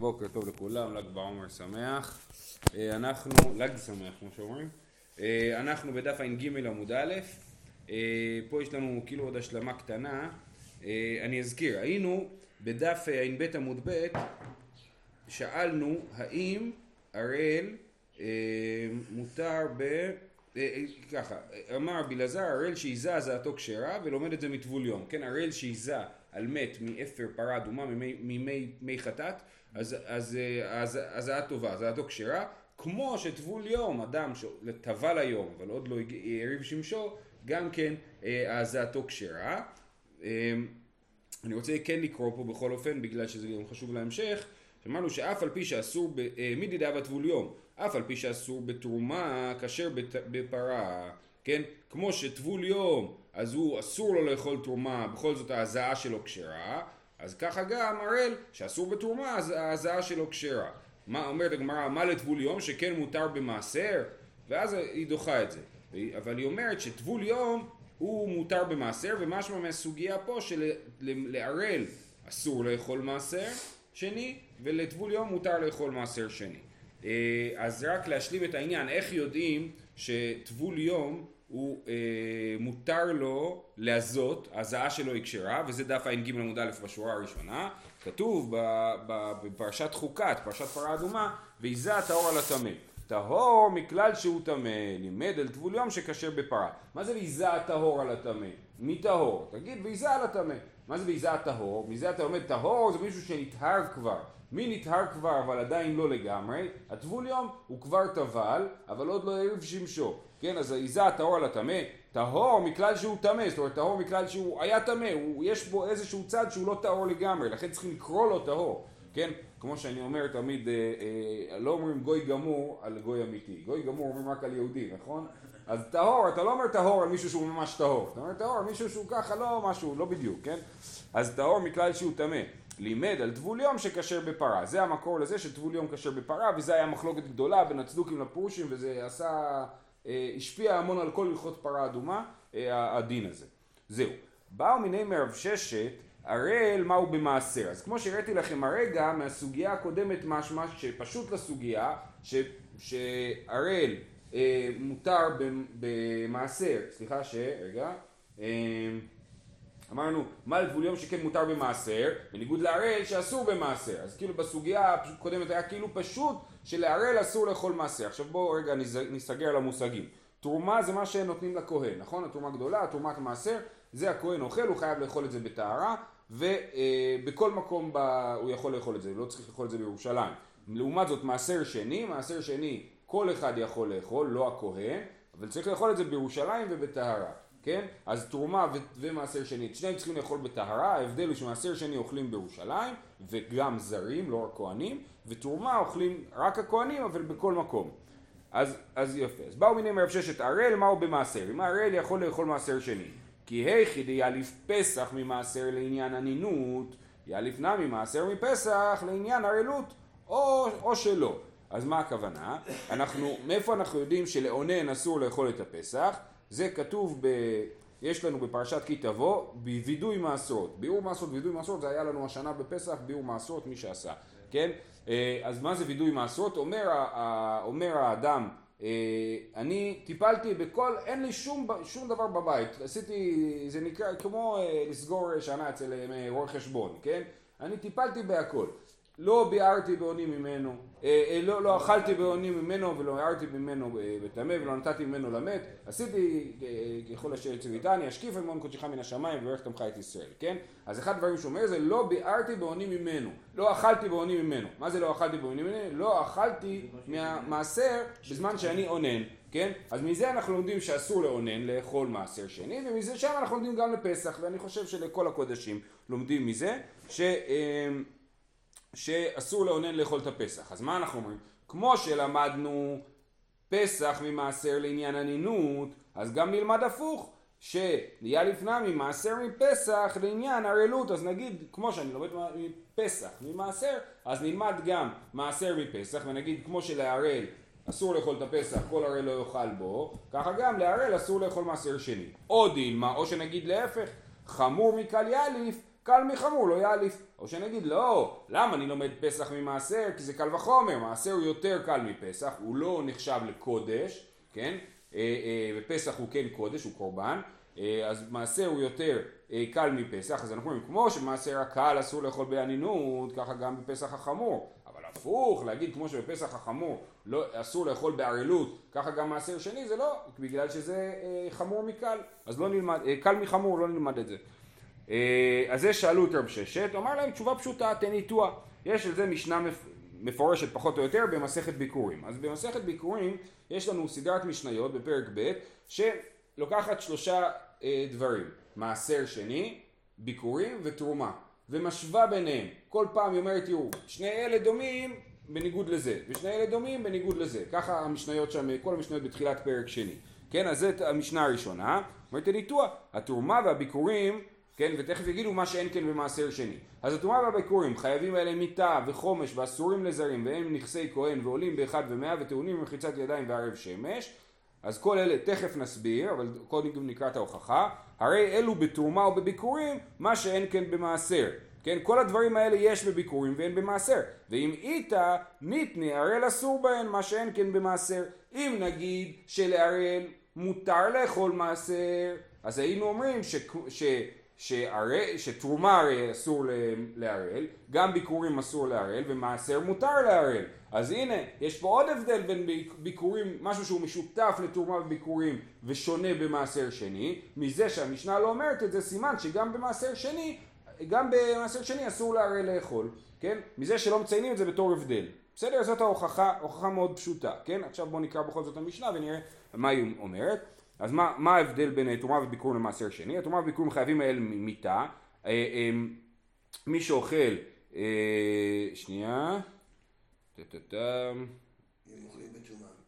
בוקר טוב לכולם, ל"ג בעומר שמח. אה, אנחנו, ל"ג שמח כמו שאומרים. אה, אנחנו בדף ע"ג עמוד א', אה, פה יש לנו כאילו עוד השלמה קטנה. אני אזכיר, היינו בדף ע"ב עמוד ב', שאלנו האם הראל מותר ב... ככה, אמר בלעזר הראל שעיזה הזעתו כשרה ולומד את זה מטבול יום, כן, הראל שעיזה על מת מאפר פרה אדומה ממי חטאת אז, היה טובה, הייתו כשרה, כמו שטבול יום, אדם שטבל היום, אבל עוד לא הריב שמשו, גם כן הזעתו כשרה. אני רוצה כן לקרוא פה בכל אופן, בגלל שזה גם חשוב להמשך, שאמרנו שאף על פי שאסור, מי דידה בטבול יום, אף על פי שאסור בתרומה, כשר בפרה, כן? כמו שטבול יום, אז הוא אסור לו לאכול תרומה, בכל זאת ההזעה שלו כשרה, אז ככה גם הראל שאסור בתרומה אז ההזעה שלו כשרה. מה אומרת הגמרא, מה לטבול יום שכן מותר במעשר? ואז היא דוחה את זה. אבל היא אומרת שטבול יום הוא מותר במעשר ומשמע מהסוגיה פה שלערל אסור לאכול מעשר שני ולטבול יום מותר לאכול מעשר שני. אה, אז רק להשלים את העניין, איך יודעים שטבול יום הוא אה, מותר לו להזות, ההזעה שלו היא כשרה, וזה דף ע"ג עמוד א' בשורה הראשונה, כתוב בפרשת חוקת, פרשת פרה אדומה, ויזה הטהור על הטמא. טהור מכלל שהוא טמא, לימד על טבול יום שכשר בפרה. מה זה ויזה הטהור על הטמא? מי טהור? תגיד ויזה על הטמא. מה זה ויזה הטהור? מזה אתה לומד טהור זה מישהו שנטהר כבר. מי נטהר כבר אבל עדיין לא לגמרי? הטבול יום הוא כבר טבל, אבל עוד לא העריב שמשו. כן, אז העיזה הטהור על הטמא, טהור מכלל שהוא טמא, זאת אומרת טהור מכלל שהוא היה טמא, יש בו איזשהו צד שהוא לא טהור לגמרי, לכן צריכים לקרוא לו טהור, כן? כמו שאני אומר תמיד, אה, אה, לא אומרים גוי גמור על גוי אמיתי, גוי גמור אומרים רק על יהודי, נכון? אז טהור, אתה לא אומר טהור על מישהו שהוא ממש טהור, אתה אומר טהור על מישהו שהוא ככה לא משהו, לא בדיוק, כן? אז טהור מכלל שהוא טמא. לימד על טבול יום שכשר בפרה. זה המקור לזה שטבול יום כשר בפרה, וזה היה מחלוקת גדולה בין הצדוקים לפרושים, וזה עשה אה, השפיע המון על כל הלכות פרה אדומה, אה, הדין הזה. זהו. באו מיני מרב ששת, הראל מהו במעשר. אז כמו שהראיתי לכם הרגע, מהסוגיה הקודמת משמע שפשוט לסוגיה, שהראל אה, מותר במעשר, סליחה שרגע, אה, אמרנו מה לגבול יום שכן מותר במעשר, בניגוד להראל שאסור במעשר. אז כאילו בסוגיה הקודמת היה כאילו פשוט שלהראל אסור לאכול מעשר. עכשיו בואו רגע נסגר על המושגים. תרומה זה מה שנותנים לכהן, נכון? התרומה גדולה, תרומת מעשר, זה הכהן אוכל, הוא חייב לאכול את זה בטהרה, ובכל מקום ב... הוא יכול לאכול את זה, לא צריך לאכול את זה בירושלים. לעומת זאת מעשר שני, מעשר שני כל אחד יכול לאכול, לא הכהן, אבל צריך לאכול את זה בירושלים ובטהרה. כן? אז תרומה ו- ומעשר שני, את שניהם צריכים לאכול בטהרה, ההבדל הוא שמעשר שני אוכלים בירושלים, וגם זרים, לא רק כהנים, ותרומה אוכלים רק הכהנים, אבל בכל מקום. אז, אז יפה. אז באו מיני מרב ששת ערל, מהו במעשר? אם הערל יכול לאכול מעשר שני. כי היכי דיאליף פסח ממעשר לעניין הנינות, יאליף נע ממעשר מפסח לעניין ערלות, או, או שלא. אז מה הכוונה? אנחנו, מאיפה אנחנו יודעים שלאונן אסור לאכול את הפסח? זה כתוב ב... יש לנו בפרשת כי תבוא בווידוי מעשרות. ביאור מעשרות ווידוי מעשרות זה היה לנו השנה בפסח ביאור מעשרות מי שעשה, כן? אה, אז מה זה וידוי מעשרות? אומר, אומר האדם אה, אני טיפלתי בכל, אין לי שום, שום דבר בבית, עשיתי, זה נקרא כמו אה, לסגור שנה אצל רואה חשבון, כן? אני טיפלתי בהכל. לא ביארתי בעוני ממנו, אה, אה, לא, לא אכלתי בעוני ממנו ולא הערתי ממנו אה, בטמא ולא נתתי ממנו למת, עשיתי אה, ככל אשר צוויתני, אשקיף אמון קודשך מן השמיים וברך תמך את ישראל, כן? אז אחד הדברים שהוא אומר זה לא ביארתי בעוני ממנו, לא אכלתי בעוני ממנו. מה זה לא אכלתי בעוני ממנו? לא אכלתי מהמעשר בזמן שאני אונן, כן? אז מזה אנחנו לומדים שאסור לאונן לאכול מעשר שני, ומזה שם אנחנו לומדים גם לפסח, ואני חושב שלכל הקודשים לומדים מזה, ש... שאסור לאונן לאכול את הפסח. אז מה אנחנו אומרים? כמו שלמדנו פסח ממעשר לעניין הנינות, אז גם נלמד הפוך, שנהיה לפנה ממעשר מפסח לעניין ערלות, אז נגיד, כמו שאני לומד מפסח ממעשר, אז נלמד גם מעשר מפסח, ונגיד כמו שלערל אסור לאכול את הפסח, כל ערל לא יאכל בו, ככה גם לערל אסור לאכול מעשר שני. או דילמה, או שנגיד להפך, חמור מקל יאליף, קל מחמור לא יאליף. או שנגיד לא, למה אני לומד פסח ממעשר? כי זה קל וחומר, מעשר הוא יותר קל מפסח, הוא לא נחשב לקודש, כן? אה, אה, ופסח הוא כן קודש, הוא קורבן, אה, אז מעשר הוא יותר קל מפסח, אז אנחנו אומרים כמו שמעשר הקל אסור לאכול בענינות, ככה גם בפסח החמור. אבל הפוך, להגיד כמו שבפסח החמור לא, אסור לאכול בערלות, ככה גם מעשר שני, זה לא, בגלל שזה חמור מקל, אז לא נלמד, קל מחמור, לא נלמד את זה. אז זה שאלו את רב ששת, אמר להם תשובה פשוטה, תניתוח. יש על זה משנה מפורשת פחות או יותר במסכת ביקורים. אז במסכת ביקורים יש לנו סדרת משניות בפרק ב' שלוקחת שלושה אה, דברים, מעשר שני, ביקורים ותרומה, ומשווה ביניהם. כל פעם היא אומרת, תראו, שני אלה דומים בניגוד לזה, ושני אלה דומים בניגוד לזה. ככה המשניות שם, כל המשניות בתחילת פרק שני. כן, אז זאת המשנה הראשונה. אומרת הניתוח, התרומה והביקורים כן, ותכף יגידו מה שאין כן במעשר שני. אז התרומה והביקורים חייבים עליהם מיתה וחומש ואסורים לזרים והם נכסי כהן ועולים באחד ומאה וטעונים במחיצת ידיים וערב שמש אז כל אלה תכף נסביר, אבל קודם נקרא את ההוכחה. הרי אלו בתרומה או בביקורים, מה שאין כן במעשר. כן, כל הדברים האלה יש בביקורים ואין במעשר. ואם איתה, ניתני הראל אסור בהן, מה שאין כן במעשר. אם נגיד שלהראל מותר לאכול מעשר, אז היינו אומרים ש... ש שהרי, שתרומה הרי אסור להראל, גם ביקורים אסור להראל ומעשר מותר להראל. אז הנה, יש פה עוד הבדל בין ביקורים, משהו שהוא משותף לתרומה וביקורים ושונה במעשר שני, מזה שהמשנה לא אומרת את זה, סימן שגם במעשר שני, גם במעשר שני אסור להראל לאכול, כן? מזה שלא מציינים את זה בתור הבדל. בסדר? זאת ההוכחה, הוכחה מאוד פשוטה, כן? עכשיו בואו נקרא בכל זאת המשנה ונראה מה היא אומרת. אז מה, מה ההבדל בין תרומה וביקור למעשר שני? התרומה וביקור חייבים האל מיתה. אה, אה, מי שאוכל, אה, שנייה,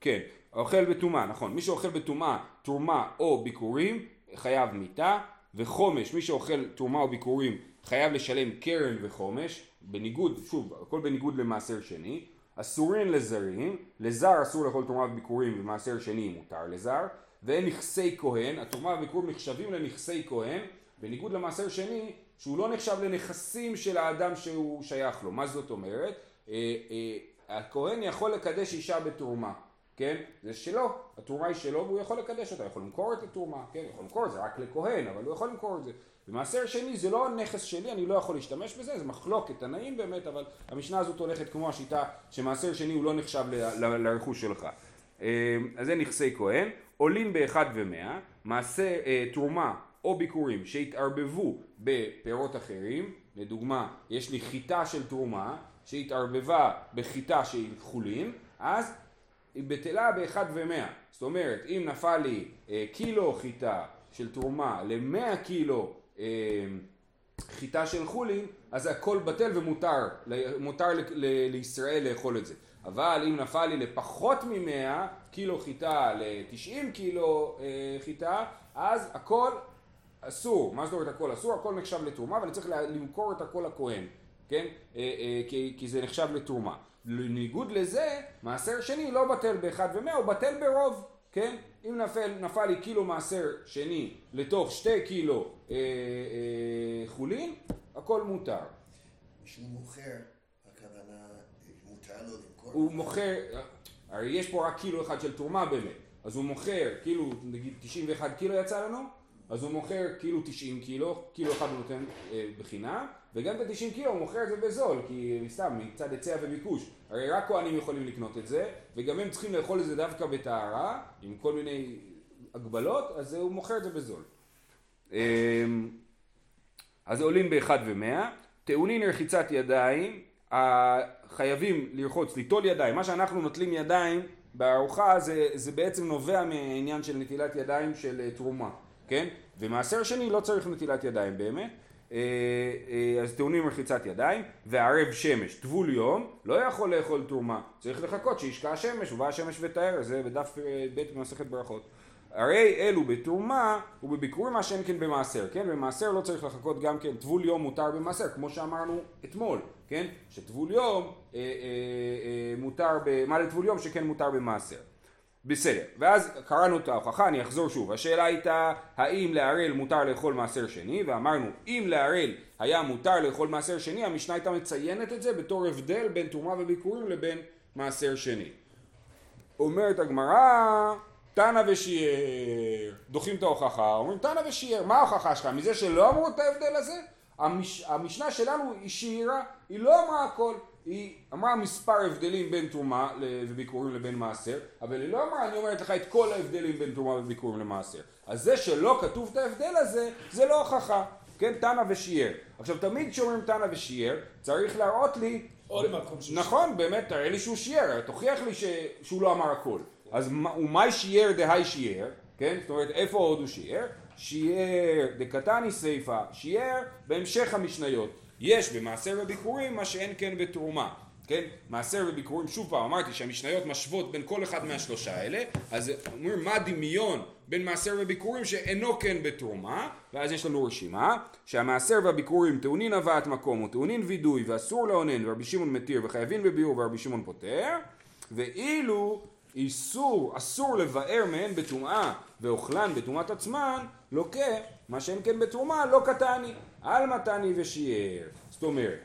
כן, אוכל בטומאה, נכון. מי שאוכל בטומאה, תרומה או ביקורים, חייב מיתה. וחומש, מי שאוכל תרומה או ביקורים, חייב לשלם קרן וחומש, בניגוד, שוב, הכל בניגוד למעשר שני. אסורים לזרים, לזר אסור לאכול תרומה וביקורים ומעשר שני מותר לזר. ואין נכסי כהן, התרומה והביקור נחשבים לנכסי כהן, בניגוד למעשר שני, שהוא לא נחשב לנכסים של האדם שהוא שייך לו. מה זאת אומרת? אה, אה, הכהן יכול לקדש אישה בתרומה, כן? זה שלו, התרומה היא שלו והוא יכול לקדש אותה, יכול למכור את התרומה, כן? יכול למכור את זה רק לכהן, אבל הוא יכול למכור את זה. במעשר שני זה לא נכס שלי, אני לא יכול להשתמש בזה, זה מחלוקת תנאים באמת, אבל המשנה הזאת הולכת כמו השיטה שמעשר שני הוא לא נחשב לרכוש שלך. אה, אז זה נכסי כהן. עולים באחד ומאה, מעשה אה, תרומה או ביקורים שהתערבבו בפירות אחרים, לדוגמה יש לי חיטה של תרומה שהתערבבה בחיטה של חולין, אז היא בטלה באחד ומאה. זאת אומרת, אם נפל לי אה, קילו חיטה של תרומה למאה קילו אה, חיטה של חולין, אז הכל בטל ומותר, מותר ל, ל, לישראל לאכול את זה. אבל אם נפל לי לפחות ממאה קילו חיטה ל-90 קילו אה, חיטה, אז הכל אסור. מה זאת אומרת הכל אסור? הכל נחשב לתרומה ואני צריך למכור את הכל לכהן, כן? אה, אה, כי, כי זה נחשב לתרומה. בניגוד לזה, מעשר שני לא בטל באחד ומאה, הוא בטל ברוב, כן? אם נפל, נפל לי קילו מעשר שני לתוך שתי קילו אה, אה, חולין, הכל מותר. כשהוא מוכר, הכוונה, מותר לו למכור? הוא מוכר, הרי יש פה רק קילו אחד של תרומה באמת, אז הוא מוכר, כאילו נגיד 91 קילו יצא לנו, אז הוא מוכר כאילו 90 קילו, קילו אחד הוא נותן אה, בחינם, וגם את ה-90 קילו הוא מוכר את זה בזול, כי סתם מצד היצע וביקוש, הרי רק כהנים יכולים לקנות את זה, וגם הם צריכים לאכול את זה דווקא בטהרה, עם כל מיני הגבלות, אז הוא מוכר את זה בזול. אמ, אז עולים באחד ומאה, טעונים לרחיצת ידיים, חייבים לרחוץ, ליטול ידיים, מה שאנחנו נוטלים ידיים בארוחה זה, זה בעצם נובע מעניין של נטילת ידיים של uh, תרומה, כן? ומעשר שני לא צריך נטילת ידיים באמת, uh, uh, אז טעונים רחיצת ידיים, וערב שמש, טבול יום, לא יכול לאכול תרומה, צריך לחכות שישקע השמש, ובא השמש ותאר, זה בדף ב' במסכת ברכות. הרי אלו בתרומה ובביקורים מה שאין כן במעשר, כן? במעשר לא צריך לחכות גם כן, טבול יום מותר במעשר, כמו שאמרנו אתמול, כן? שטבול יום אה, אה, אה, מותר, ב... מה לטבול יום שכן מותר במעשר. בסדר, ואז קראנו את ההוכחה, אני אחזור שוב. השאלה הייתה, האם לערל מותר לאכול מעשר שני, ואמרנו, אם לערל היה מותר לאכול מעשר שני, המשנה הייתה מציינת את זה בתור הבדל בין תרומה וביקורים לבין מעשר שני. אומרת הגמרא, תנא ושיער, דוחים את ההוכחה, אומרים תנא ושיער, מה ההוכחה שלך? מזה שלא אמרו את ההבדל הזה? המש, המשנה שלנו היא שיערה, היא לא אמרה הכל, היא אמרה מספר הבדלים בין תרומה וביקורים לבין מעשר, אבל היא לא אמרה, אני אומרת לך את כל ההבדלים בין תרומה וביקורים למעשר. אז זה שלא כתוב את ההבדל הזה, זה לא הוכחה, כן? תנא ושיער. עכשיו תמיד כשאומרים תנא ושיער, צריך להראות לי... עוד מקום שהוא נכון, באמת, תראה לי שהוא שיער, תוכיח לי ש... שהוא לא אמר הכל. אז ומאי שיער דהי שיער, כן? זאת אומרת, איפה עוד הוא שיער? שיער דקתני סיפא, שיער בהמשך המשניות. יש במעשר וביקורים מה שאין כן בתרומה. כן? מעשר וביקורים, שוב פעם אמרתי שהמשניות משוות בין כל אחד מהשלושה האלה, אז אומרים מה הדמיון בין מעשר וביקורים שאינו כן בתרומה, ואז יש לנו רשימה, שהמעשר והביקורים טעונין הבאת מקום וטעונין וידוי ואסור לאונן ורבי שמעון מתיר וחייבים בביאור ורבי שמעון פוטר, ואילו איסור, אסור לבאר מהן בטומאה ואוכלן בטומאת עצמן, לוקה, מה שאין כן בתרומה, לא קטני, על מתני ושיער. זאת אומרת,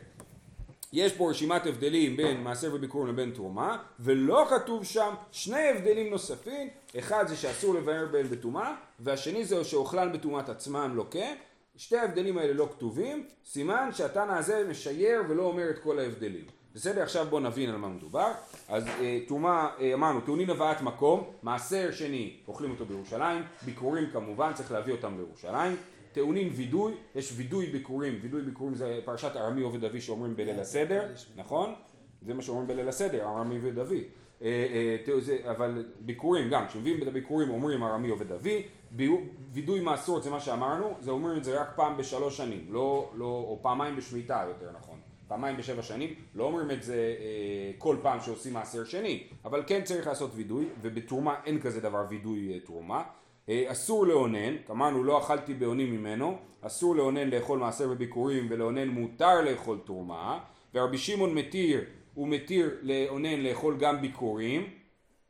יש פה רשימת הבדלים בין מעשר וביקורים לבין תרומה, ולא כתוב שם שני הבדלים נוספים, אחד זה שאסור לבאר בהן בטומאה, והשני זה שאוכלן בטומאת עצמן לוקה. שתי ההבדלים האלה לא כתובים, סימן שהתנא הזה משייר ולא אומר את כל ההבדלים. בסדר? עכשיו בואו נבין על מה מדובר. אז אה, תרומה, אה, אמרנו, טעונין הבאת מקום, מעשר שני, אוכלים אותו בירושלים, ביקורים כמובן, צריך להביא אותם לירושלים. טעונין וידוי, יש וידוי ביקורים, וידוי ביקורים זה פרשת ארמי עובד אבי שאומרים בליל הסדר, נכון? זה מה שאומרים בליל הסדר, ארמי עובד אבי. אה, אבל ביקורים גם, כשמביאים את הביקורים אומרים ארמי עובד אבי, וידוי מעשרות זה מה שאמרנו, זה אומרים את זה רק פעם בשלוש שנים, לא, לא, או פעמיים בשמיטה יותר נכון. פעמיים בשבע שנים, לא אומרים את זה אה, כל פעם שעושים מעשר שני, אבל כן צריך לעשות וידוי, ובתרומה אין כזה דבר וידוי אה, תרומה. אה, אסור לאונן, אמרנו לא אכלתי באונים ממנו, אסור לאונן לאכול מעשר בביקורים ולאונן מותר לאכול תרומה, ורבי שמעון מתיר, הוא מתיר לאונן לאכול גם ביקורים,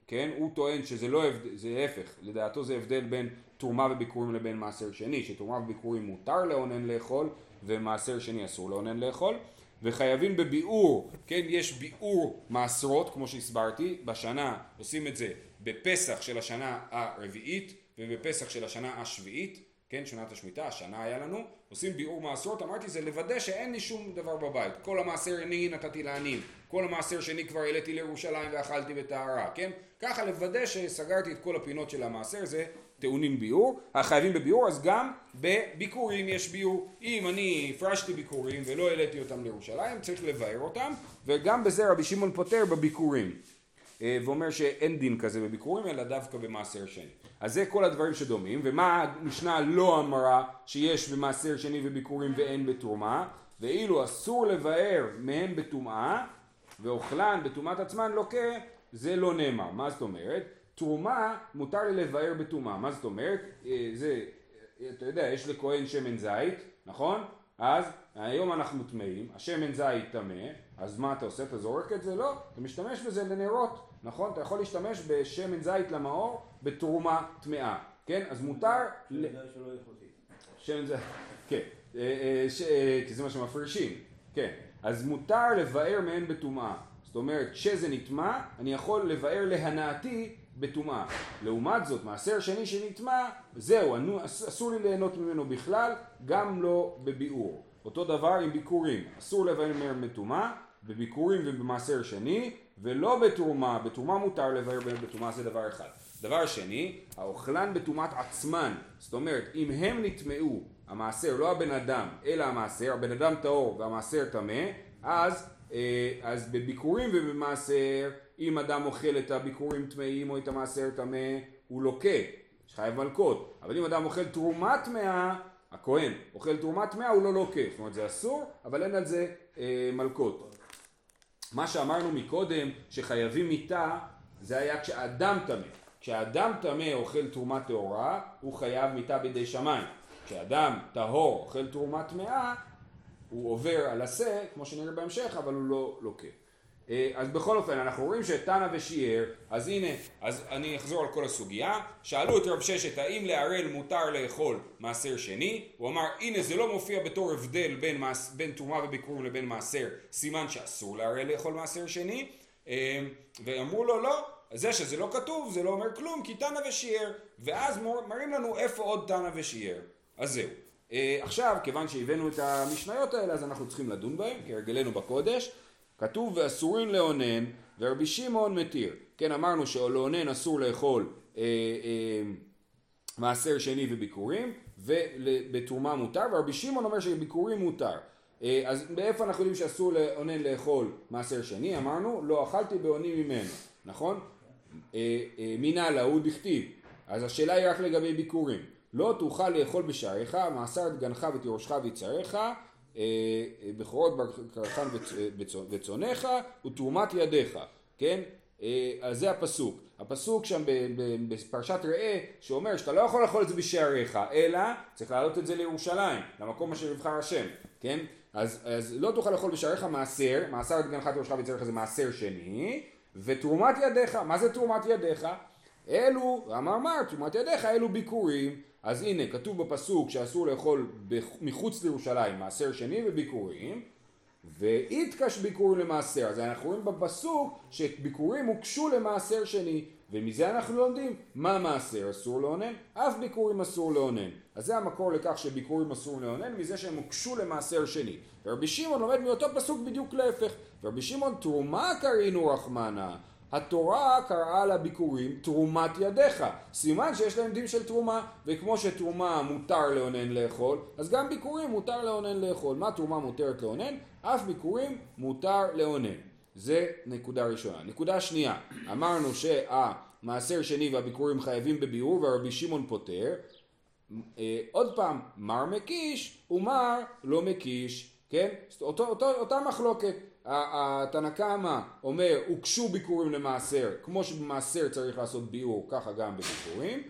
כן, הוא טוען שזה לא זה להפך, לדעתו זה הבדל בין תרומה וביקורים לבין מעשר שני, שתרומה וביקורים מותר לאונן לאכול ומעשר שני אסור לאונן לאכול. וחייבים בביאור, כן, יש ביאור מעשרות, כמו שהסברתי, בשנה עושים את זה בפסח של השנה הרביעית ובפסח של השנה השביעית, כן, שנת השמיטה, השנה היה לנו, עושים ביאור מעשרות, אמרתי זה לוודא שאין לי שום דבר בבית, כל המעשר עני נתתי לעניים, כל המעשר שני כבר העליתי לירושלים ואכלתי בטהרה, כן, ככה לוודא שסגרתי את כל הפינות של המעשר זה טעונים ביאור, החייבים בביאור, אז גם בביקורים יש ביאור. אם אני הפרשתי ביקורים ולא העליתי אותם לירושלים, צריך לבאר אותם, וגם בזה רבי שמעון פותר בביקורים. אה, ואומר שאין דין כזה בביקורים, אלא דווקא במעשר שני. אז זה כל הדברים שדומים, ומה המשנה לא אמרה שיש במעשר שני וביקורים ואין בתרומה, ואילו אסור לבאר מהם בטומאה, ואוכלן בטומאת עצמן לוקה, זה לא נאמר. מה זאת אומרת? תרומה מותר לי לבאר בטומאה, מה זאת אומרת? אה, זה, אתה יודע, יש לכהן שמן זית, נכון? אז היום אנחנו טמאים, השמן זית טמא, אז מה אתה עושה? אתה זורק את זה? לא, אתה משתמש בזה לנרות, נכון? אתה יכול להשתמש בשמן זית למאור בתרומה טמאה, כן? אז מותר... שמן זית כן, אה, אה, כי זה מה שמפרישים, כן. אז מותר לבאר מהן בטומאה. זאת אומרת, כשזה נטמע, אני יכול לבאר להנאתי בטומאה. לעומת זאת, מעשר שני שנטמע, זהו, אסור לי ליהנות ממנו בכלל, גם לא בביאור. אותו דבר עם ביקורים, אסור לבאר בטומאה, בביקורים ובמעשר שני, ולא בתרומה, בתרומה מותר לבאר בטומאה, זה דבר אחד. דבר שני, האוכלן בטומאת עצמן, זאת אומרת, אם הם נטמעו, המעשר, לא הבן אדם, אלא המעשר, הבן אדם טהור והמעשר טמא, אז, אה, אז בביקורים ובמעשר אם אדם אוכל את הביקורים טמאים או את המעשר טמא, הוא לוקה, יש חייב מלקות. אבל אם אדם אוכל תרומה טמאה, הכהן אוכל תרומה טמאה, הוא לא לוקה. זאת אומרת, זה אסור, אבל אין על זה אה, מלקות. מה שאמרנו מקודם, שחייבים מיתה, זה היה כשאדם טמא. כשאדם טמא אוכל תרומה טהורה, הוא חייב מיתה בידי שמיים. כשאדם טהור אוכל תרומה טמאה, הוא עובר על השה, כמו שנראה בהמשך, אבל הוא לא לוקה. אה, אז בכל אופן אנחנו רואים שתנא ושיער, אז הנה, אז אני אחזור על כל הסוגיה, שאלו את רב ששת האם לערל מותר לאכול מעשר שני, הוא אמר הנה זה לא מופיע בתור הבדל בין, מעש, בין תרומה וביקורים לבין מעשר, סימן שאסור לערל לאכול מעשר שני, אה, ואמרו לו לא, זה שזה לא כתוב זה לא אומר כלום כי תנא ושיער, ואז מראים לנו איפה עוד תנא ושיער, אז זהו. אה, עכשיו כיוון שהבאנו את המשניות האלה אז אנחנו צריכים לדון בהם כהרגלנו בקודש כתוב ואסורים לאונן ורבי שמעון מתיר. כן אמרנו שלאונן אסור לאכול אה, אה, מעשר שני וביקורים ובתרומה מותר ורבי שמעון אומר שביקורים מותר. אה, אז מאיפה אנחנו יודעים שאסור לאונן לאכול מעשר שני? אמרנו לא אכלתי באוני ממנו, נכון? אה, אה, מינה להוא דכתיב. אז השאלה היא רק לגבי ביקורים. לא תוכל לאכול בשעריך, מעשר דגנך ותירושך ויצריך בכורות בקרחן וצונך ותרומת ידיך, כן? אה, אז זה הפסוק. הפסוק שם בפרשת ראה שאומר שאתה לא יכול לאכול את זה בשעריך אלא צריך להעלות את זה לירושלים למקום אשר יבחר השם כן אז, אז לא תוכל לאכול בשעריך מעשר מעשר את גנך תירושך ויצריך זה מעשר שני ותרומת ידיך מה זה תרומת ידיך אלו אמר מר תרומת ידיך אלו ביקורים אז הנה, כתוב בפסוק שאסור לאכול מחוץ לירושלים מעשר שני וביקורים, ואיתקש ביקורים למעשר. אז אנחנו רואים בפסוק שביקורים הוקשו למעשר שני, ומזה אנחנו לומדים מה מעשר אסור לאונן, אף ביקורים אסור לאונן. אז זה המקור לכך שביקורים אסור לאונן, מזה שהם הוקשו למעשר שני. ורבי שמעון לומד מאותו פסוק בדיוק להפך. ורבי שמעון תרומה קרינו רחמנה. התורה קראה לביקורים תרומת ידיך, סימן שיש להם דין של תרומה, וכמו שתרומה מותר לאונן לאכול, אז גם ביקורים מותר לאונן לאכול. מה תרומה מותרת לאונן? אף ביקורים מותר לאונן. זה נקודה ראשונה. נקודה שנייה, אמרנו שהמעשר שני והביקורים חייבים בביאור והרבי שמעון פותר. אה, עוד פעם, מר מקיש ומר לא מקיש, כן? אותו, אותו, אותה מחלוקת. התנא קמא אומר הוגשו ביקורים למעשר כמו שבמעשר צריך לעשות ביאור ככה גם בביקורים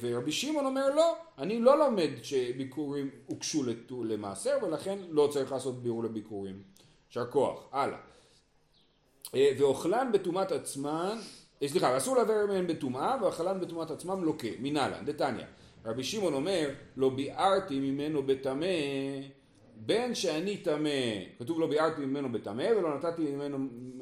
ורבי שמעון אומר לא אני לא לומד שביקורים הוגשו למעשר ולכן לא צריך לעשות ביאור לביקורים. יישר כוח הלאה. אה, ואוכלן בטומאת עצמן אה, סליחה אסור לעבר מהן בטומאה ואוכלן בטומאת עצמם לוקה מנהלן דתניא. רבי שמעון אומר לא ביארתי ממנו בטמא בין שאני טמא, כתוב לא ביארתי ממנו בטמא ולא נתתי ממנו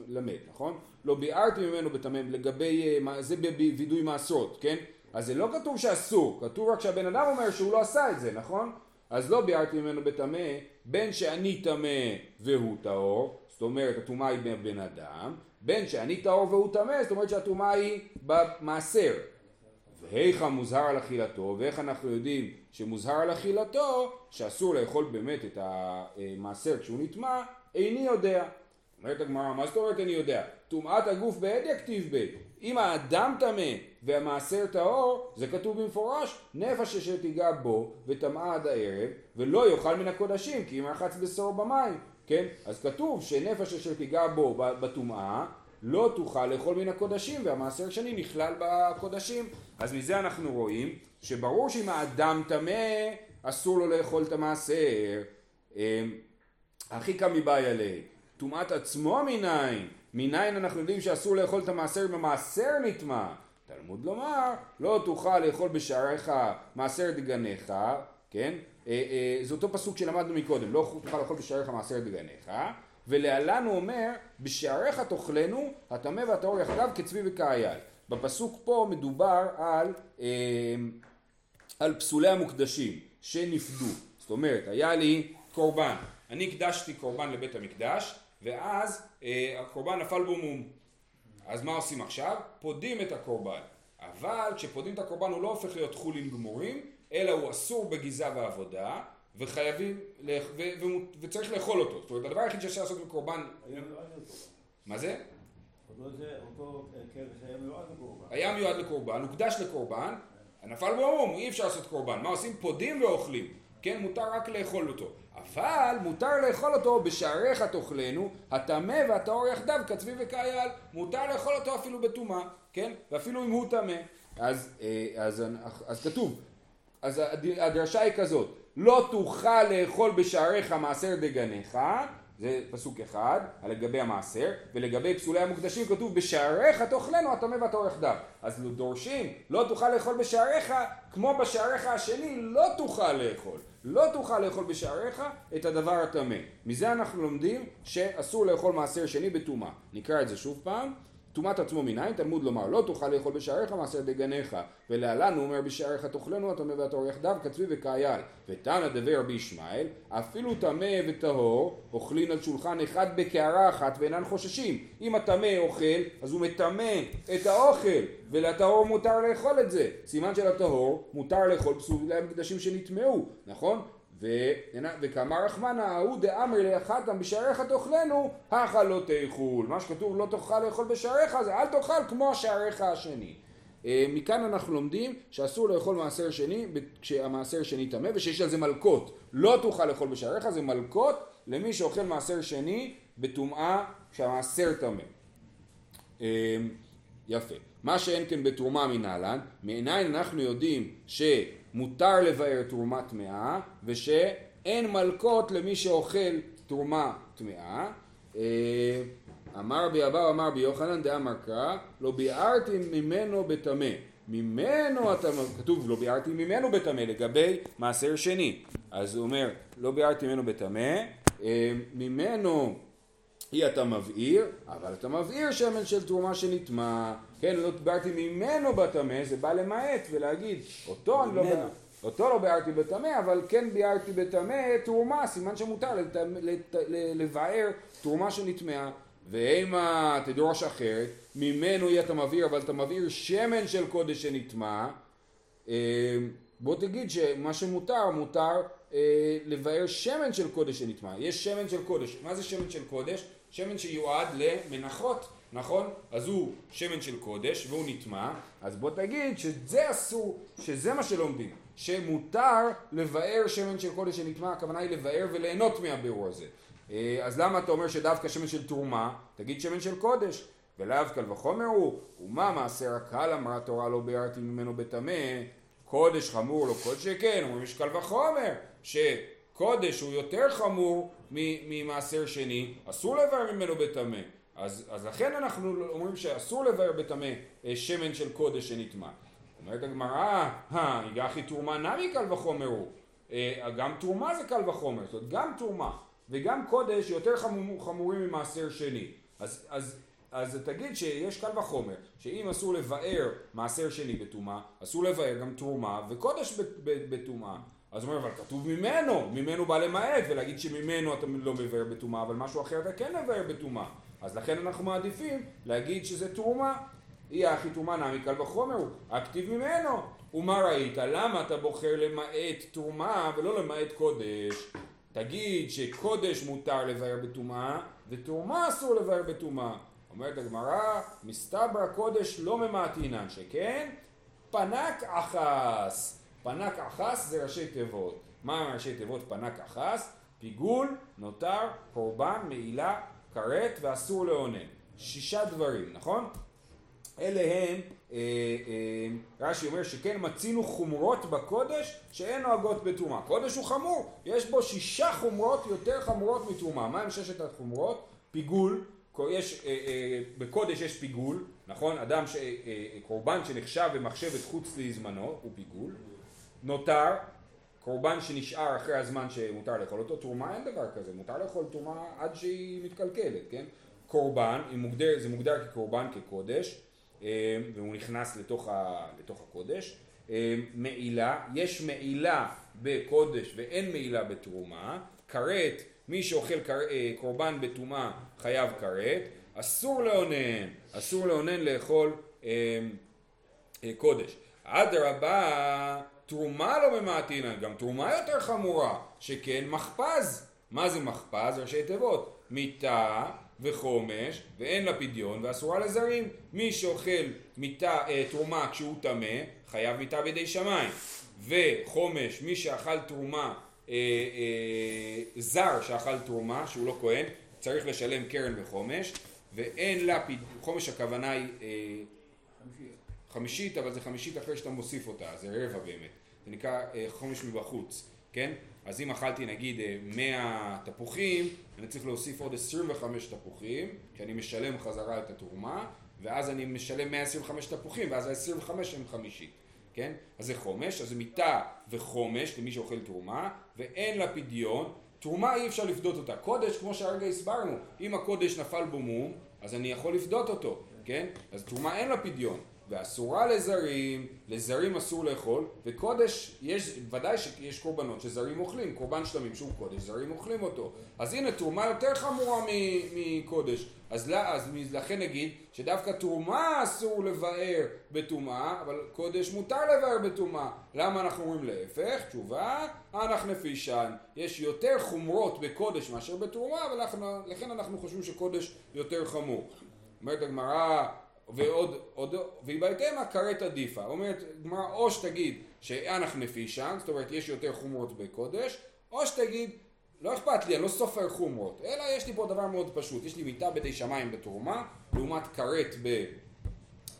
למת, נכון? לא ביארתי ממנו בטמא לגבי, אה, זה בווידוי מעשרות, כן? אז זה לא כתוב שאסור, כתוב רק שהבן אדם אומר שהוא לא עשה את זה, נכון? אז לא ביארתי ממנו בטמא, בין שאני טמא והוא טהור, זאת אומרת הטומאה היא בבן אדם, בין שאני טהור והוא טמא, זאת אומרת שהטומאה היא במעשר, והיכא מוזהר על אכילתו, ואיך אנחנו יודעים שמוזהר על אכילתו, שאסור לאכול באמת את המעשר כשהוא נטמע, איני יודע. אומרת הגמרא, מה זאת אומרת אני יודע? טומאת הגוף בעד יכתיב ב. אם האדם טמא והמעשר טהור, זה כתוב במפורש, נפש אשר תיגע בו וטמאה עד הערב, ולא יאכל מן הקודשים, כי אם רחץ בשור במים, כן? אז כתוב שנפש אשר תיגע בו בטומאה, לא תוכל לאכול מן הקודשים והמעשר שני נכלל בקודשים אז מזה אנחנו רואים שברור שאם האדם טמא אסור לו לאכול את המעשר הכי קמי באי עלי טומאת עצמו מניין. מניין אנחנו יודעים שאסור לאכול את המעשר אם המעשר נטמע. תלמוד לומר לא תוכל לאכול בשעריך מעשר דגניך כן? אה, אה, זה אותו פסוק שלמדנו מקודם. לא תוכל לאכול בשעריך מעשר דגניך. ולהלן הוא אומר, בשעריך תאכלנו, הטמא והטהור יחדיו כצבי וכאייל. בפסוק פה מדובר על, אה, על פסולי המוקדשים שנפדו. זאת אומרת, היה לי קורבן. אני הקדשתי קורבן לבית המקדש, ואז אה, הקורבן נפל בו מום. אז מה עושים עכשיו? פודים את הקורבן. אבל כשפודים את הקורבן הוא לא הופך להיות חולין גמורים, אלא הוא אסור בגיזה ועבודה, וחייבים, ו, ו, וצריך לאכול אותו. זאת אומרת, הדבר היחיד שאפשר לעשות בקורבן... מה זה? אותו כבש היה מיועד לקורבן. היה מיועד לקורבן, הוקדש לקורבן, נפל בו מום, אי אפשר לעשות קורבן. מה עושים? פודים ואוכלים. כן, מותר רק לאכול אותו. אבל מותר לאכול אותו בשעריך תאכלנו, הטמא והטהור יחדיו כצבי וכאייל. מותר לאכול אותו אפילו בטומאה, כן? ואפילו אם הוא טמא. אז, אה, אז, אז, אז כתוב, אז הדרשה היא כזאת, לא תוכל לאכול בשעריך מעשר דגניך, זה פסוק אחד, לגבי המעשר, ולגבי פסולי המוקדשים כתוב בשעריך תאכלנו הטמא והטהור יחדיו. אז דורשים, לא תוכל לאכול בשעריך, כמו בשעריך השני, לא תוכל לאכול. לא תוכל לאכול בשעריך את הדבר הטמא. מזה אנחנו לומדים שאסור לאכול מעשר שני בטומאה. נקרא את זה שוב פעם. טומאת עצמו מניין, תלמוד לומר לא תוכל לאכול בשעריך מעשר דגניך. ולהלן הוא אומר בשעריך תאכלנו הטמא והטהור יחדיו כצבי וכאייל ותנא דבי רבי ישמעאל אפילו טמא וטהור אוכלין על שולחן אחד בקערה אחת ואינן חוששים. אם הטמא אוכל אז הוא מטמא את האוכל ולטהור מותר לאכול את זה. סימן של הטהור מותר לאכול פסולי המקדשים שנטמעו נכון? וכאמר רחמנא ההוא דאמר לאחתם בשעריך תאכלנו הכה לא תאכול. מה שכתוב לא תאכל לאכול בשעריך זה אל תאכל כמו שעריך השני אה, מכאן אנחנו לומדים שאסור לאכול מעשר שני כשהמעשר שני טמא ושיש על זה מלקות. לא תאכל לאכול בשעריך זה מלקות למי שאוכל מעשר שני בטומאה כשהמעשר טמא. אה, יפה. מה שאין כן בתרומה מנהלן מעיניים אנחנו יודעים ש... מותר לבאר תרומה טמאה ושאין מלקות למי שאוכל תרומה טמאה. אה, אמר רבי אבאו אמר רבי יוחנן דאמר קרא לא ביארתי ממנו בטמא. ממנו אתה, כתוב לא ביארתי ממנו בטמא לגבי מעשר שני. אז הוא אומר לא ביארתי ממנו בטמא אה, ממנו היא אתה מבעיר, אבל אתה מבעיר שמן של תרומה שנטמע, כן, לא דיברתי ממנו בטמא, זה בא למעט ולהגיד, אותו אני לא... אותו לא ביארתי בטמא, אבל כן ביארתי בטמא תרומה, סימן שמותר לבאר תרומה שנטמעה. ואימה תדרוש אחרת, ממנו יהיה אתה מבעיר, אבל אתה מבעיר שמן של קודש שנטמע, אה, בוא תגיד שמה שמותר, מותר אה, לבאר שמן של קודש שנטמע. יש שמן של קודש. מה זה שמן של קודש? שמן שיועד למנחות, נכון? אז הוא שמן של קודש והוא נטמע, אז בוא תגיד שזה אסור, שזה מה שלומדים, שמותר לבאר שמן של קודש שנטמע, הכוונה היא לבאר וליהנות מהביאור הזה. אה, אז למה אתה אומר שדווקא שמן של תרומה, תגיד שמן של קודש, ולאו קל וחומר הוא, ומה מעשר הקל אמרה תורה לא ביארתי ממנו בטמא, קודש חמור לא כל שכן, אומרים יש קל וחומר, שקודש הוא יותר חמור ממעשר שני, אסור לבאר ממנו בטמא. אז, אז לכן אנחנו אומרים שאסור לבאר בטמא אה, שמן של קודש שנטמע. אומרת הגמרא, הגחי תרומה נמי קל וחומר הוא. אה, גם תרומה זה קל וחומר, זאת אומרת גם תרומה וגם קודש יותר חמור, חמורים ממעשר שני. אז, אז, אז תגיד שיש קל וחומר, שאם אסור לבאר מעשר שני בטומאה, אסור לבאר גם תרומה וקודש בטומאה. אז הוא אומר, אבל כתוב ממנו, ממנו בא למעט, ולהגיד שממנו אתה לא מבאר בטומאה, אבל משהו אחר אתה כן מבאר בטומאה. אז לכן אנחנו מעדיפים להגיד שזה תרומה. אי הכי תרומה נמי קל וחומר הוא, הכתיב ממנו. ומה ראית? למה אתה בוחר למעט תרומה ולא למעט קודש? תגיד שקודש מותר לבאר בטומאה, ותרומה אסור לבאר בטומאה. אומרת הגמרא, מסתברא קודש לא ממעטינן, שכן פנק אחס. פנק אחס זה ראשי תיבות. מה ראשי תיבות פנק אחס? פיגול, נותר, קורבן, מעילה, כרת ואסור לאונן. שישה דברים, נכון? אלה הם, אה, אה, רש"י אומר שכן מצינו חומרות בקודש שאין נוהגות בתרומה. קודש הוא חמור, יש בו שישה חומרות יותר חמורות מתרומה. מה הם ששת החומרות? פיגול, יש, אה, אה, בקודש יש פיגול, נכון? אדם, ש, אה, קורבן שנחשב במחשבת חוץ לזמנו הוא פיגול. נותר קורבן שנשאר אחרי הזמן שמותר לאכול אותו, תרומה אין דבר כזה, מותר לאכול תרומה עד שהיא מתקלקלת, כן? קורבן, מוגדר, זה מוגדר כקורבן כקודש, והוא נכנס לתוך, ה, לתוך הקודש. מעילה, יש מעילה בקודש ואין מעילה בתרומה. כרת, מי שאוכל קר, אה, קורבן בטומאה חייב כרת. אסור לאונן, אסור לאונן לאכול אה, אה, קודש. אדרבה תרומה לא ממעטינן, גם תרומה יותר חמורה, שכן מחפז. מה זה מחפז? ראשי תיבות. מיטה וחומש, ואין לה פדיון, ואסורה לזרים. מי שאוכל מיטה, אה, תרומה כשהוא טמא, חייב מיטה בידי שמיים. וחומש, מי שאכל תרומה, אה, אה, זר שאכל תרומה, שהוא לא כהן, צריך לשלם קרן וחומש, ואין לה פדיון, חומש הכוונה היא... אה, חמישית, אבל זה חמישית אחרי שאתה מוסיף אותה, זה רבע באמת. זה נקרא אה, חומש מבחוץ, כן? אז אם אכלתי נגיד אה, 100 תפוחים, אני צריך להוסיף עוד 25 תפוחים, כי אני משלם חזרה את התרומה, ואז אני משלם 125 תפוחים, ואז ה-25 הם חמישית, כן? אז זה חומש, אז זה מיטה וחומש למי שאוכל תרומה, ואין לה פדיון. תרומה אי אפשר לפדות אותה. קודש, כמו שהרגע הסברנו, אם הקודש נפל בו מום, אז אני יכול לפדות אותו, כן? אז תרומה אין לה פדיון. ואסורה לזרים, לזרים אסור לאכול, וקודש, יש, ודאי שיש קורבנות שזרים אוכלים, קורבן שלמים שהוא קודש, זרים אוכלים אותו. אז הנה תרומה יותר חמורה מקודש. אז, לא, אז לכן נגיד שדווקא תרומה אסור לבאר בטומאה, אבל קודש מותר לבאר בטומאה. למה אנחנו אומרים להפך? תשובה, אנח נפישן. יש יותר חומרות בקודש מאשר בתרומה, ולכן אנחנו חושבים שקודש יותר חמור. אומרת הגמרא, ועוד, עוד, והיא בהתאמה כרת עדיפה. אומרת גמרא או שתגיד שאנח נפישן, זאת אומרת יש יותר חומרות בקודש, או שתגיד לא אכפת לי, אני לא סופר חומרות, אלא יש לי פה דבר מאוד פשוט, יש לי מיטה בדי שמיים בתרומה, לעומת כרת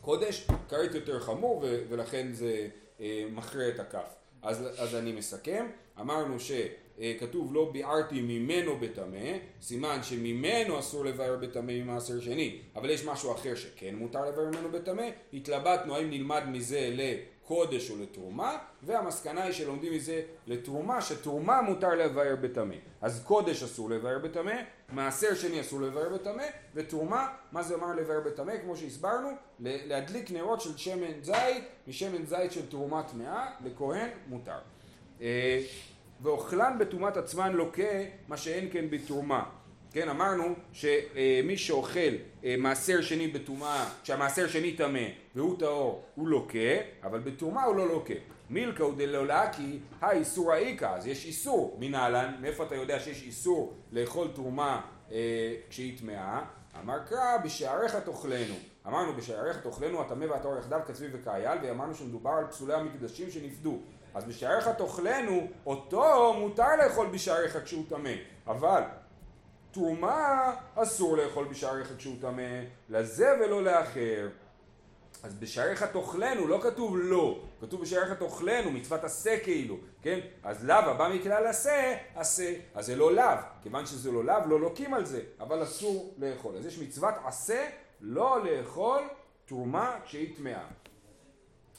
בקודש, כרת יותר חמור ו- ולכן זה אה, מכרה את הכף. אז, אז אני מסכם, אמרנו שכתוב לא ביערתי ממנו בטמא, סימן שממנו אסור לבאר בטמא ממעשר שני, אבל יש משהו אחר שכן מותר לבאר ממנו בטמא, התלבטנו האם נלמד מזה לקודש או לתרומה, והמסקנה היא שלומדים מזה לתרומה, שתרומה מותר לבאר בטמא. אז קודש אסור לבאר בטמא, מעשר שני אסור לבאר בטמא, ותרומה, מה זה אומר לבאר בטמא? כמו שהסברנו, להדליק נרות של שמן זית, משמן זית של תרומה טמאה, לכהן מותר. ואוכלן בטומאת עצמן לוקה מה שאין כן בתרומה. כן, אמרנו שמי שאוכל אה, מעשר שני בטומאה, כשהמעשר שני טמא והוא טהור, הוא לוקה, אבל בתרומה הוא לא לוקה. מילקא הוא דלולקי, האיסור האיכא, אז יש איסור מנהלן, מאיפה אתה יודע שיש איסור לאכול תרומה אה, כשהיא טמאה? אמר קרא בשעריך תאכלנו. אמרנו בשעריך תאכלנו הטמא והטהור יחדיו כצבי וכאייל, ואמרנו שמדובר על פסולי המקדשים שנפדו. אז בשעריך תאכלנו, אותו מותר לאכול בשעריך כשהוא טמא, אבל תרומה אסור לאכול בשעריך כשהוא טמא, לזה ולא לאחר. אז בשעריך תאכלנו, לא כתוב לא, כתוב בשעריך תאכלנו, מצוות עשה כאילו, כן? אז לאו הבא מכלל עשה, עשה. אז זה לא לאו, כיוון שזה לא לאו, לא לוקים על זה, אבל אסור לאכול. אז יש מצוות עשה, לא לאכול תרומה כשהיא טמאה.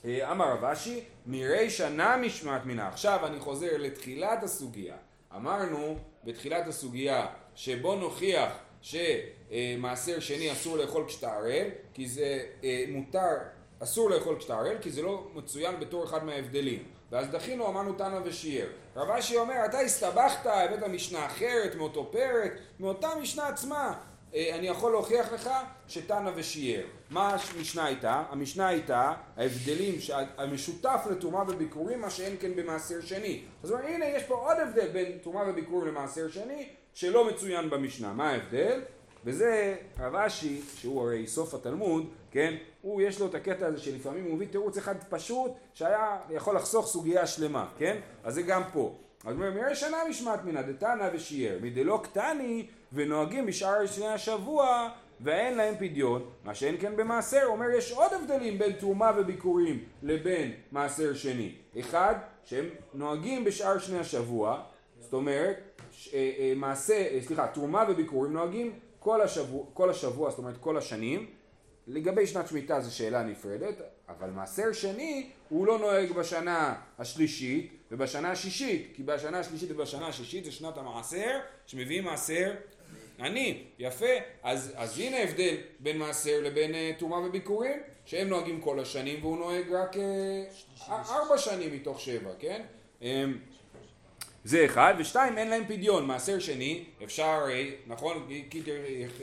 אה, אמר רב אשי, מירי שנה משמעת מינה. עכשיו אני חוזר לתחילת הסוגיה. אמרנו בתחילת הסוגיה שבוא נוכיח שמעשר שני אסור לאכול כשאתה ערל, כי זה אה, מותר, אסור לאכול כשאתה ערל, כי זה לא מצוין בתור אחד מההבדלים. ואז דחינו, אמרנו תנא ושיער. רב אשי אומר, אתה הסתבכת, הבאת משנה אחרת מאותו פרק, מאותה משנה עצמה. אה, אני יכול להוכיח לך שתנא ושיער. מה המשנה הייתה? המשנה הייתה ההבדלים המשותף לתרומה וביקורים, מה שאין כן במעשר שני. אז אומר, הנה יש פה עוד הבדל בין תרומה וביקורים למעשר שני, שלא מצוין במשנה. מה ההבדל? וזה רב אשי, שהוא הרי סוף התלמוד, כן? הוא יש לו את הקטע הזה שלפעמים הוא מביא תירוץ אחד פשוט שהיה יכול לחסוך סוגיה שלמה, כן? אז זה גם פה. אז הוא אומר, מראה שנה משמעת מינא דתנא ושיער, מדלא קטני ונוהגים בשאר שני השבוע ואין להם פדיון, מה שאין כן במעשר, אומר יש עוד הבדלים בין תרומה וביקורים לבין מעשר שני. אחד, שהם נוהגים בשאר שני השבוע, זאת אומרת, ש, אה, אה, מעשה, אה, סליחה, תרומה וביקורים נוהגים כל השבוע, כל השבוע, זאת אומרת כל השנים. לגבי שנת שמיטה זו שאלה נפרדת, אבל מעשר שני הוא לא נוהג בשנה השלישית ובשנה השישית, כי בשנה השלישית ובשנה השישית זה שנת המעשר, שמביאים מעשר עני, יפה, אז, אז הנה הבדל בין מעשר לבין uh, תרומה וביקורים, שהם נוהגים כל השנים והוא נוהג רק uh, ארבע שנים מתוך שבע, כן? Um, זה אחד, ושתיים, אין להם פדיון. מעשר שני, אפשר, נכון, כי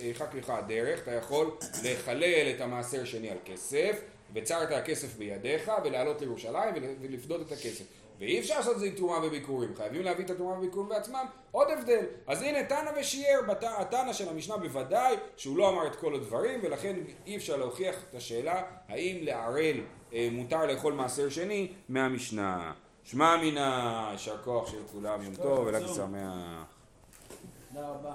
ירחק לך הדרך, אתה יכול לחלל את המעשר שני על כסף, וצרת הכסף בידיך, ולעלות לירושלים ולפדות את הכסף. ואי אפשר לעשות את זה עם תרומה וביקורים, חייבים להביא את התרומה וביקורים בעצמם, עוד הבדל. אז הנה תנא ושיער, התנא של המשנה בוודאי, שהוא לא אמר את כל הדברים, ולכן אי אפשר להוכיח את השאלה האם לערל אה, מותר לאכול מעשר שני מהמשנה. שמע מינה, יישר כוח של כולם, יום טוב ולג שמח. תודה רבה.